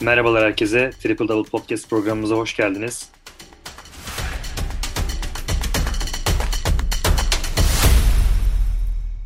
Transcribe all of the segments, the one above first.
Merhabalar herkese. Triple Double Podcast programımıza hoş geldiniz.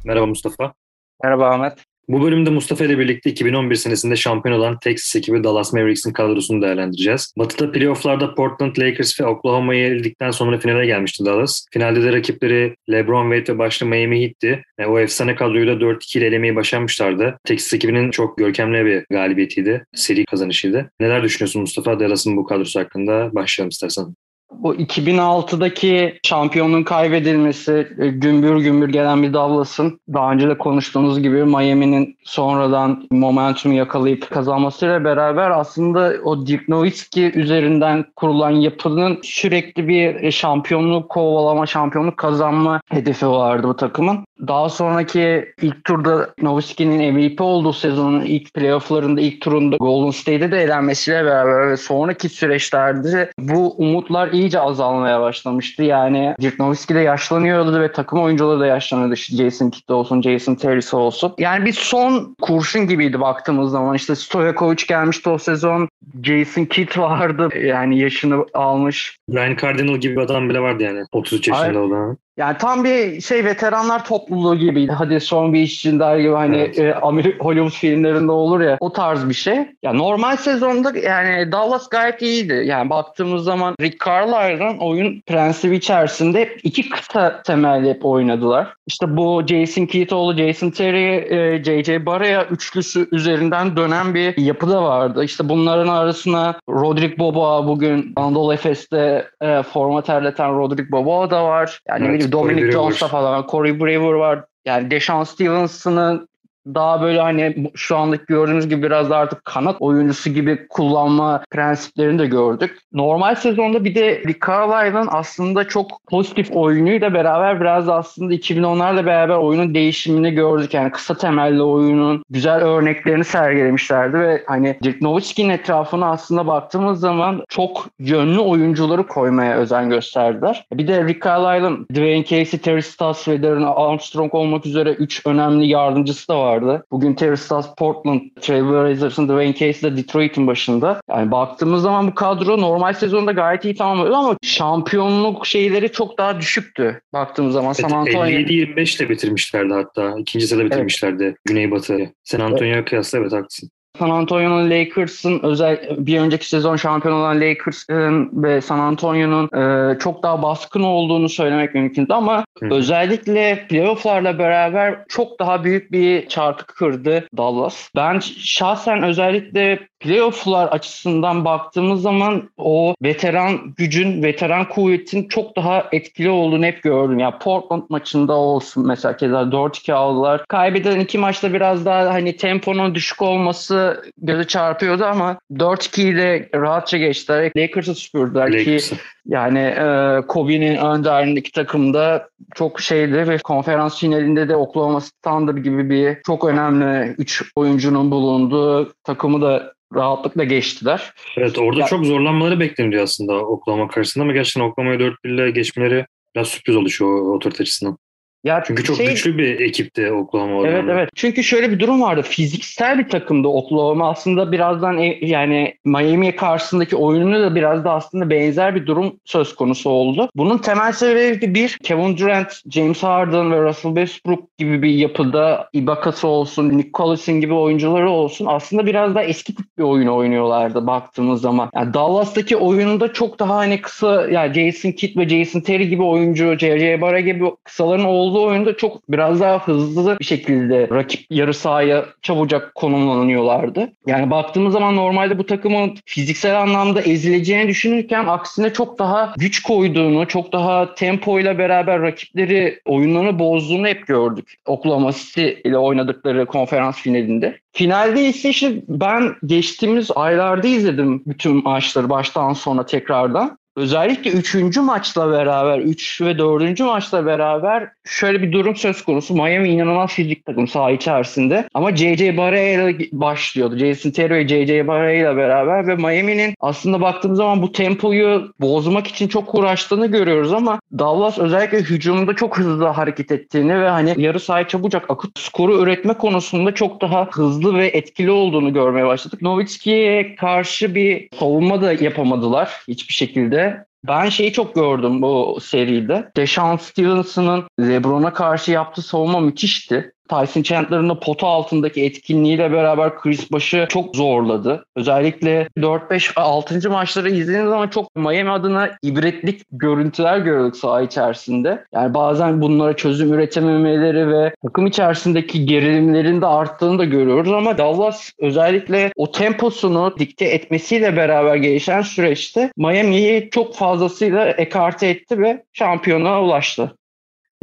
Merhaba Mustafa. Merhaba Ahmet. Bu bölümde Mustafa ile birlikte 2011 senesinde şampiyon olan Texas ekibi Dallas Mavericks'in kadrosunu değerlendireceğiz. Batı'da playofflarda Portland Lakers ve Oklahoma'yı yenildikten sonra finale gelmişti Dallas. Finalde de rakipleri LeBron Wade ve başlı Miami Heat'ti. E, o efsane kadroyu da 4-2 ile elemeyi başarmışlardı. Texas ekibinin çok görkemli bir galibiyetiydi. Seri kazanışıydı. Neler düşünüyorsun Mustafa Dallas'ın bu kadrosu hakkında? Başlayalım istersen. Bu 2006'daki şampiyonluğun kaybedilmesi, e, gümbür gümbür gelen bir Dallas'ın daha önce de konuştuğumuz gibi Miami'nin sonradan momentumu yakalayıp kazanmasıyla beraber aslında o Dirk Nowitzki üzerinden kurulan yapının sürekli bir şampiyonluk kovalama, şampiyonluk kazanma hedefi vardı bu takımın. Daha sonraki ilk turda Nowitzki'nin MVP olduğu sezonun ilk playofflarında, ilk turunda Golden State'de de elenmesiyle beraber ve sonraki süreçlerde bu umutlar iyice azalmaya başlamıştı. Yani Dirk Nowitzki de yaşlanıyordu ve takım oyuncuları da yaşlanıyordu. İşte Jason Kidd olsun, Jason Terry olsun. Yani bir son kurşun gibiydi baktığımız zaman. İşte Stojakovic gelmişti o sezon. Jason Kidd vardı. Yani yaşını almış. Ryan Cardinal gibi bir adam bile vardı yani. 33 yaşında olan. Yani tam bir şey veteranlar topluluğu gibiydi. Hadi son bir iş için der gibi hani evet. e, Amerika Hollywood filmlerinde olur ya o tarz bir şey. Ya normal sezonda yani Dallas gayet iyiydi. Yani baktığımız zaman Rick Carlisle'ın oyun prensibi içerisinde iki kısa temelli hep oynadılar. İşte bu Jason Kidd Jason Terry, e, J.J. Baraya üçlüsü üzerinden dönen bir yapı da vardı. İşte bunların arasına Rodrik Boboa bugün Anadolu Efes'te e, forma terleten Rodrik Boboa da var. Yani evet. Dominic Jones'ta falan Corey Brewer var. Yani Deshaun Stevenson'ın daha böyle hani şu andaki gördüğümüz gibi biraz da artık kanat oyuncusu gibi kullanma prensiplerini de gördük. Normal sezonda bir de Rick Carlisle'ın aslında çok pozitif oyunuyla beraber biraz da aslında 2010'larla beraber oyunun değişimini gördük. Yani kısa temelli oyunun güzel örneklerini sergilemişlerdi ve hani Dirk Nowitzki'nin etrafına aslında baktığımız zaman çok yönlü oyuncuları koymaya özen gösterdiler. Bir de Rick Carlisle'ın Dwayne Casey, Terry Stotts ve Darren Armstrong olmak üzere 3 önemli yardımcısı da vardı vardı. Bugün Terry Stotts Portland, Trevor Arizers'ın, Dwayne Casey de Detroit'in başında. Yani baktığımız zaman bu kadro normal sezonda gayet iyi tamamlıyor ama şampiyonluk şeyleri çok daha düşüktü. Baktığımız zaman evet, San Antonio... 57-25 ile bitirmişlerdi hatta. İkinci sırada bitirmişlerdi evet. Güneybatı. San Antonio'ya evet. kıyasla evet haklısın. San Antonio'nun Lakers'ın özel bir önceki sezon şampiyon olan Lakers'ın ve San Antonio'nun e, çok daha baskın olduğunu söylemek mümkündü ama Hı. özellikle playoff'larla beraber çok daha büyük bir çarpı kırdı Dallas. Ben şahsen özellikle playoff'lar açısından baktığımız zaman o veteran gücün, veteran kuvvetin çok daha etkili olduğunu hep gördüm. Ya yani Portland maçında olsun mesela keza 4-2 aldılar. Kaybeden iki maçta biraz daha hani temponun düşük olması göze çarpıyordu ama 4-2 ile rahatça geçtiler. Lakers'ı süpürdüler Lakers. ki yani e, Kobe'nin önderliğindeki takımda çok şeydi ve konferans finalinde de Oklahoma Thunder gibi bir çok önemli 3 oyuncunun bulunduğu takımı da rahatlıkla geçtiler. Evet orada ya, çok zorlanmaları bekleniyor aslında Oklahoma karşısında ama gerçekten Oklahoma'ya 4-1 ile geçmeleri biraz sürpriz oldu şu otorite açısından. Ya Çünkü çok şey, güçlü bir ekipti Oklahoma. Evet evet. Çünkü şöyle bir durum vardı. Fiziksel bir takımdı Oklahoma. Aslında birazdan e, yani Miami karşısındaki oyununu da biraz da aslında benzer bir durum söz konusu oldu. Bunun temel sebebi bir Kevin Durant, James Harden ve Russell Westbrook gibi bir yapıda Ibaka'sı olsun, Nick Collison gibi oyuncuları olsun aslında biraz daha eski tip bir oyun oynuyorlardı baktığımız zaman. Yani Dallas'taki oyununda çok daha hani kısa yani Jason Kidd ve Jason Terry gibi oyuncu, J.J. Barra gibi kısaların olduğu olduğu oyunda çok biraz daha hızlı bir şekilde rakip yarı sahaya çabucak konumlanıyorlardı. Yani baktığımız zaman normalde bu takımın fiziksel anlamda ezileceğini düşünürken aksine çok daha güç koyduğunu, çok daha tempoyla beraber rakipleri oyunlarını bozduğunu hep gördük. Oklahoma City ile oynadıkları konferans finalinde. Finalde ise işte ben geçtiğimiz aylarda izledim bütün maçları baştan sona tekrardan. Özellikle 3. maçla beraber 3 ve 4. maçla beraber şöyle bir durum söz konusu. Miami inanılmaz fizik takım saha içerisinde. Ama J.J. Barea ile başlıyordu. Jason Terry ve J.J. Barea ile beraber ve Miami'nin aslında baktığımız zaman bu tempoyu bozmak için çok uğraştığını görüyoruz ama Dallas özellikle hücumda çok hızlı hareket ettiğini ve hani yarı sahaya çabucak akut skoru üretme konusunda çok daha hızlı ve etkili olduğunu görmeye başladık. Nowitzki'ye karşı bir savunma da yapamadılar hiçbir şekilde. Ben şeyi çok gördüm bu seride. Deshaun Stevenson'ın LeBron'a karşı yaptığı savunma müthişti. Tyson Chandler'ın da pota altındaki etkinliğiyle beraber Chris Bosh'ı çok zorladı. Özellikle 4-5 6. maçları izlediğiniz zaman çok Miami adına ibretlik görüntüler gördük saha içerisinde. Yani bazen bunlara çözüm üretememeleri ve takım içerisindeki gerilimlerin de arttığını da görüyoruz ama Dallas özellikle o temposunu dikte etmesiyle beraber gelişen süreçte Miami'yi çok fazlasıyla ekarte etti ve şampiyona ulaştı.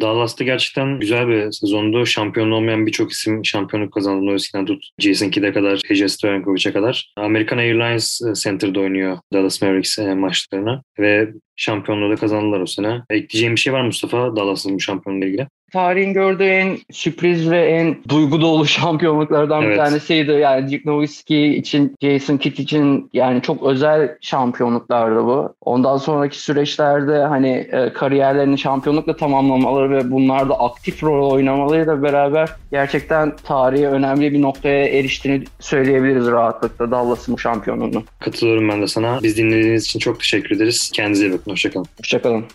Dallas'ta gerçekten güzel bir sezondu. Şampiyon olmayan birçok isim şampiyonluk kazandı. Nowitzki'den tut Jason Kidd'e kadar, AJ Stojankovic'e kadar. American Airlines e, Center'da oynuyor Dallas Mavericks e, maçlarını ve şampiyonluğu da kazandılar o sene. Ekleyeceğim bir şey var Mustafa Dallas'ın bu şampiyonluğuyla ilgili? Tarihin gördüğü en sürpriz ve en duygu dolu şampiyonluklardan evet. bir tanesiydi. Yani Dirk Nowitzki için, Jason Kidd için yani çok özel şampiyonluklardı bu. Ondan sonraki süreçlerde hani e, kariyerlerini şampiyonlukla tamamlamaları ve bunlarda aktif rol oynamalarıyla beraber gerçekten tarihi önemli bir noktaya eriştiğini söyleyebiliriz rahatlıkla Dallas'ın bu şampiyonluğunu. Katılıyorum ben de sana. Biz dinlediğiniz için çok teşekkür ederiz. Kendinize iyi bakın. Hoşçakalın. Hoşçakalın.